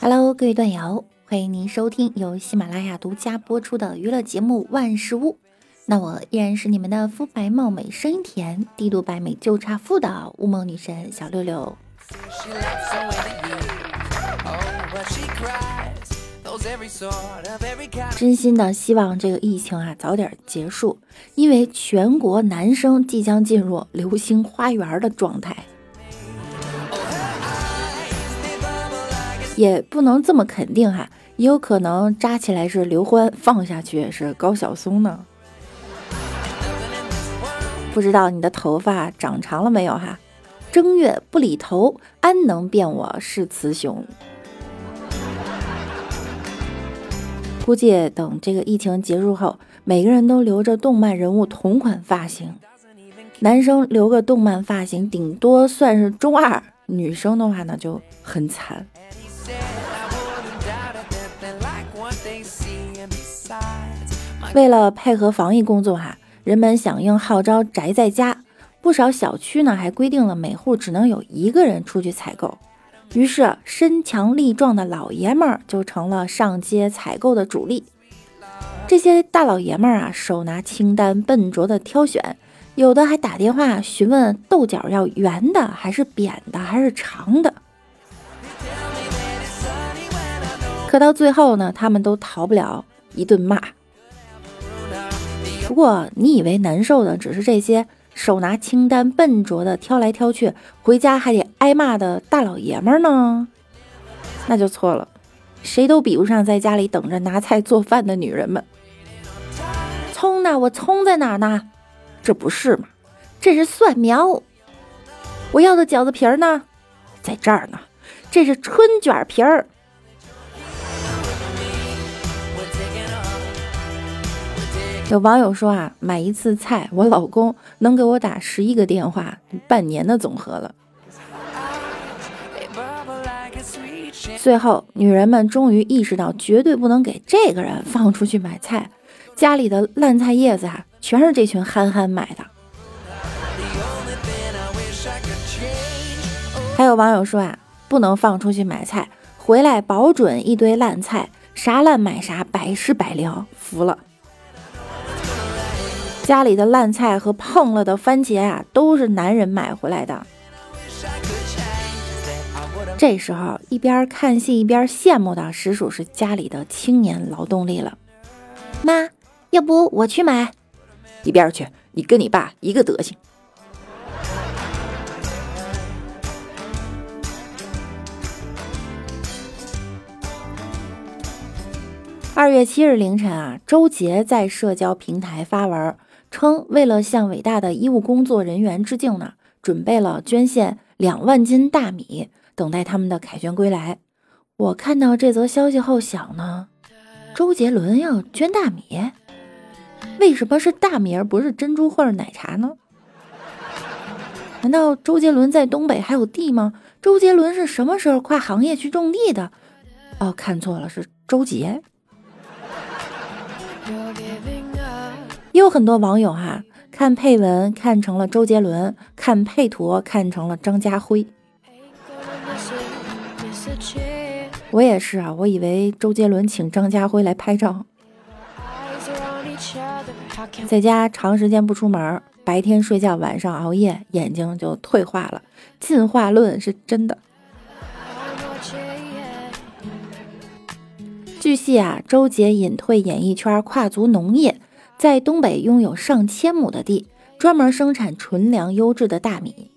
Hello，各位段友，欢迎您收听由喜马拉雅独家播出的娱乐节目《万事屋》。那我依然是你们的肤白貌美、声音甜、低度白美就差富的乌梦女神小六六。真心的希望这个疫情啊早点结束，因为全国男生即将进入流星花园的状态。也不能这么肯定哈，也有可能扎起来是刘欢，放下去是高晓松呢。不知道你的头发长长了没有哈？正月不理头，安能辨我是雌雄？估计等这个疫情结束后，每个人都留着动漫人物同款发型。男生留个动漫发型，顶多算是中二；女生的话呢，就很惨。为了配合防疫工作哈。人们响应号召宅在家，不少小区呢还规定了每户只能有一个人出去采购。于是身强力壮的老爷们儿就成了上街采购的主力。这些大老爷们儿啊，手拿清单，笨拙的挑选，有的还打电话询问豆角要圆的还是扁的还是长的。可到最后呢，他们都逃不了一顿骂。不过，你以为难受的只是这些手拿清单、笨拙的挑来挑去，回家还得挨骂的大老爷们儿呢？那就错了，谁都比不上在家里等着拿菜做饭的女人们。葱呢？我葱在哪呢？这不是吗？这是蒜苗。我要的饺子皮儿呢？在这儿呢。这是春卷皮儿。有网友说啊，买一次菜，我老公能给我打十一个电话，半年的总和了。最后，女人们终于意识到，绝对不能给这个人放出去买菜，家里的烂菜叶子啊，全是这群憨憨买的。还有网友说啊，不能放出去买菜，回来保准一堆烂菜，啥烂买啥，百试百灵，服了。家里的烂菜和碰了的番茄啊，都是男人买回来的。这时候一边看戏一边羡慕的，实属是家里的青年劳动力了。妈，要不我去买？一边去，你跟你爸一个德行。二月七日凌晨啊，周杰在社交平台发文。称为了向伟大的医务工作人员致敬呢，准备了捐献两万斤大米，等待他们的凯旋归来。我看到这则消息后想呢，周杰伦要捐大米，为什么是大米而不是珍珠或者奶茶呢？难道周杰伦在东北还有地吗？周杰伦是什么时候跨行业去种地的？哦，看错了，是周杰。也有很多网友哈看配文看成了周杰伦，看配图看成了张家辉。我也是啊，我以为周杰伦请张家辉来拍照。在家长时间不出门，白天睡觉，晚上熬夜，眼睛就退化了。进化论是真的。据悉啊，周杰隐退演艺圈，跨足农业。在东北拥有上千亩的地，专门生产纯粮优质的大米。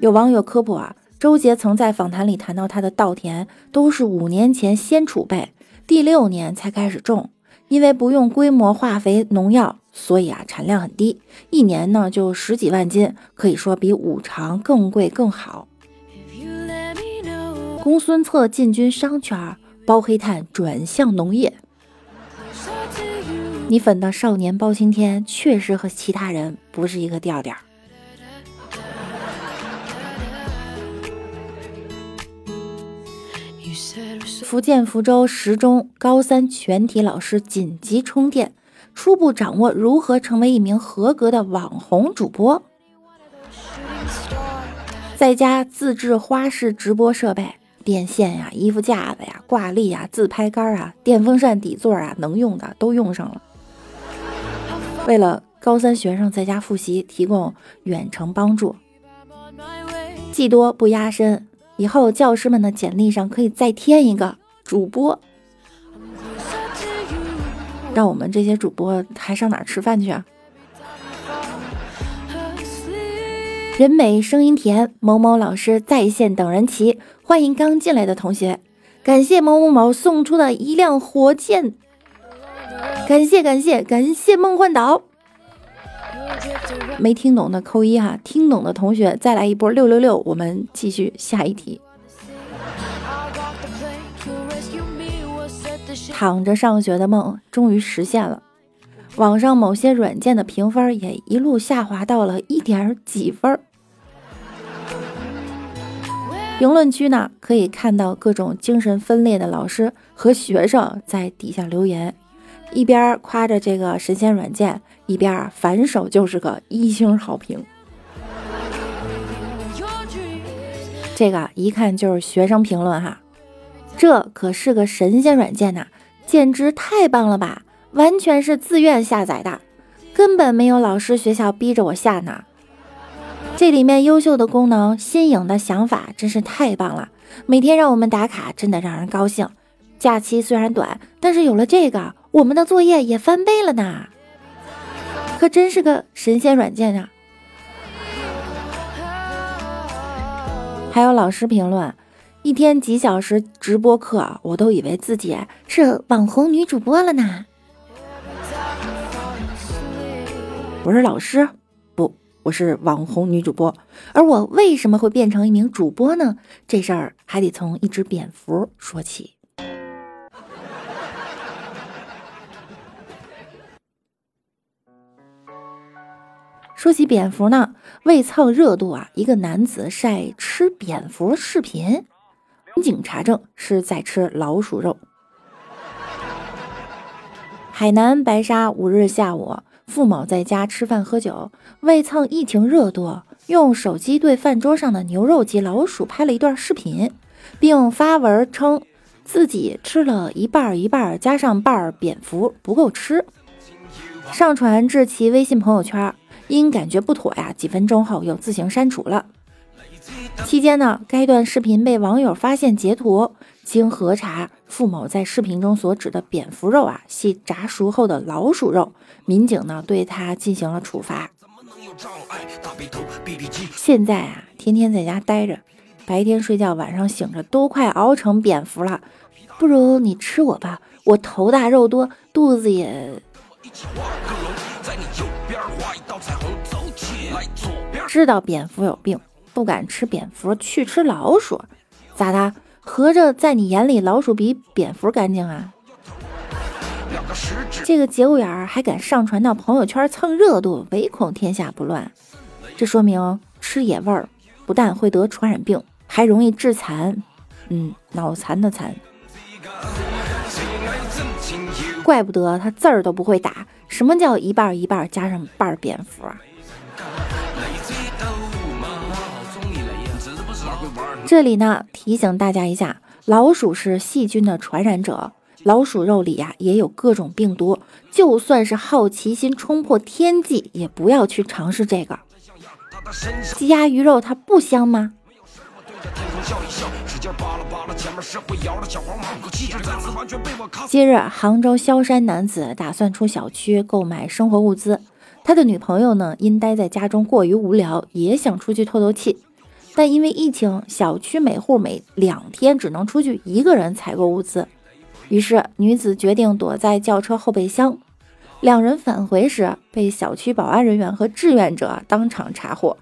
有网友科普啊，周杰曾在访谈里谈到，他的稻田都是五年前先储备，第六年才开始种。因为不用规模化肥农药，所以啊产量很低，一年呢就十几万斤，可以说比五常更贵更好。公孙策进军商圈，包黑炭转向农业。你粉的少年包青天确实和其他人不是一个调调。福建福州十中高三全体老师紧急充电，初步掌握如何成为一名合格的网红主播。在家自制花式直播设备，电线呀、衣服架子呀、挂历呀、自拍杆啊、电风扇底座啊，能用的都用上了。为了高三学生在家复习提供远程帮助，技多不压身，以后教师们的简历上可以再添一个主播，让我们这些主播还上哪吃饭去啊？人美声音甜，某某老师在线等人齐，欢迎刚进来的同学。感谢某某某送出的一辆火箭，感谢感谢感谢梦幻岛。没听懂的扣一哈，听懂的同学再来一波六六六，我们继续下一题。躺着上学的梦终于实现了。网上某些软件的评分也一路下滑到了一点几分。评论区呢，可以看到各种精神分裂的老师和学生在底下留言，一边夸着这个神仙软件，一边反手就是个一星好评。这个一看就是学生评论哈，这可是个神仙软件呐，简直太棒了吧！完全是自愿下载的，根本没有老师学校逼着我下呢。这里面优秀的功能、新颖的想法真是太棒了，每天让我们打卡，真的让人高兴。假期虽然短，但是有了这个，我们的作业也翻倍了呢。可真是个神仙软件啊！还有老师评论，一天几小时直播课，我都以为自己是网红女主播了呢。我是老师，不，我是网红女主播。而我为什么会变成一名主播呢？这事儿还得从一只蝙蝠说起。说起蝙蝠呢，为蹭热度啊，一个男子晒吃蝙蝠视频，民警查证是在吃老鼠肉。海南白沙五日下午。付某在家吃饭喝酒，为蹭疫情热度，用手机对饭桌上的牛肉及老鼠拍了一段视频，并发文称自己吃了一半一半，加上半蝙蝠不够吃，上传至其微信朋友圈。因感觉不妥呀，几分钟后又自行删除了。期间呢，该段视频被网友发现截图。经核查，付某在视频中所指的蝙蝠肉啊，系炸熟后的老鼠肉。民警呢，对他进行了处罚。现在啊，天天在家待着，白天睡觉，晚上醒着，都快熬成蝙蝠了。不如你吃我吧，我头大肉多，肚子也……知道蝙蝠有病，不敢吃蝙蝠，去吃老鼠，咋的？合着在你眼里，老鼠比蝙蝠干净啊？这个节骨眼儿还敢上传到朋友圈蹭热度，唯恐天下不乱。这说明吃野味儿不但会得传染病，还容易致残。嗯，脑残的残。怪不得他字儿都不会打。什么叫一半一半加上半蝙蝠啊？这里呢，提醒大家一下，老鼠是细菌的传染者，老鼠肉里呀也有各种病毒。就算是好奇心冲破天际，也不要去尝试这个。鸡鸭鱼肉它不香吗？近日，杭州萧山男子打算出小区购买生活物资，他的女朋友呢，因待在家中过于无聊，也想出去透透气。但因为疫情，小区每户每两天只能出去一个人采购物资，于是女子决定躲在轿车后备箱。两人返回时，被小区保安人员和志愿者当场查获。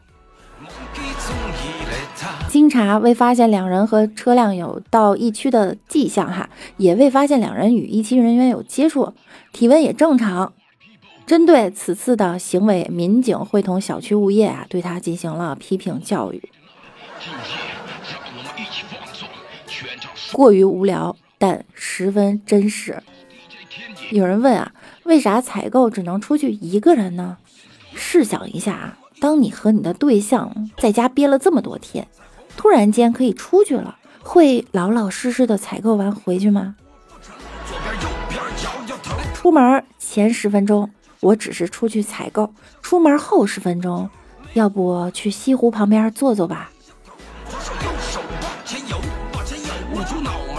经查未发现两人和车辆有到疫区的迹象，哈，也未发现两人与疫区人员有接触，体温也正常。针对此次的行为，民警会同小区物业啊，对他进行了批评教育。过于无聊，但十分真实。有人问啊，为啥采购只能出去一个人呢？试想一下啊，当你和你的对象在家憋了这么多天，突然间可以出去了，会老老实实的采购完回去吗？出门前十分钟，我只是出去采购；出门后十分钟，要不去西湖旁边坐坐吧。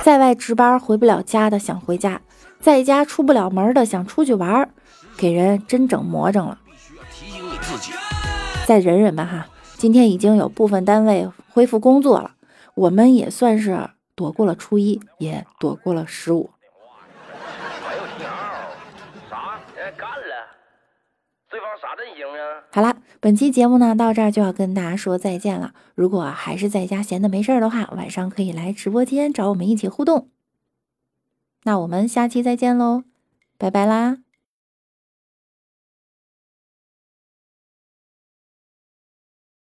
在外值班回不了家的想回家，在家出不了门的想出去玩，给人真整魔怔了。再忍忍吧哈，今天已经有部分单位恢复工作了，我们也算是躲过了初一，也躲过了十五。好啦，本期节目呢到这儿就要跟大家说再见了。如果还是在家闲的没事儿的话，晚上可以来直播间找我们一起互动。那我们下期再见喽，拜拜啦！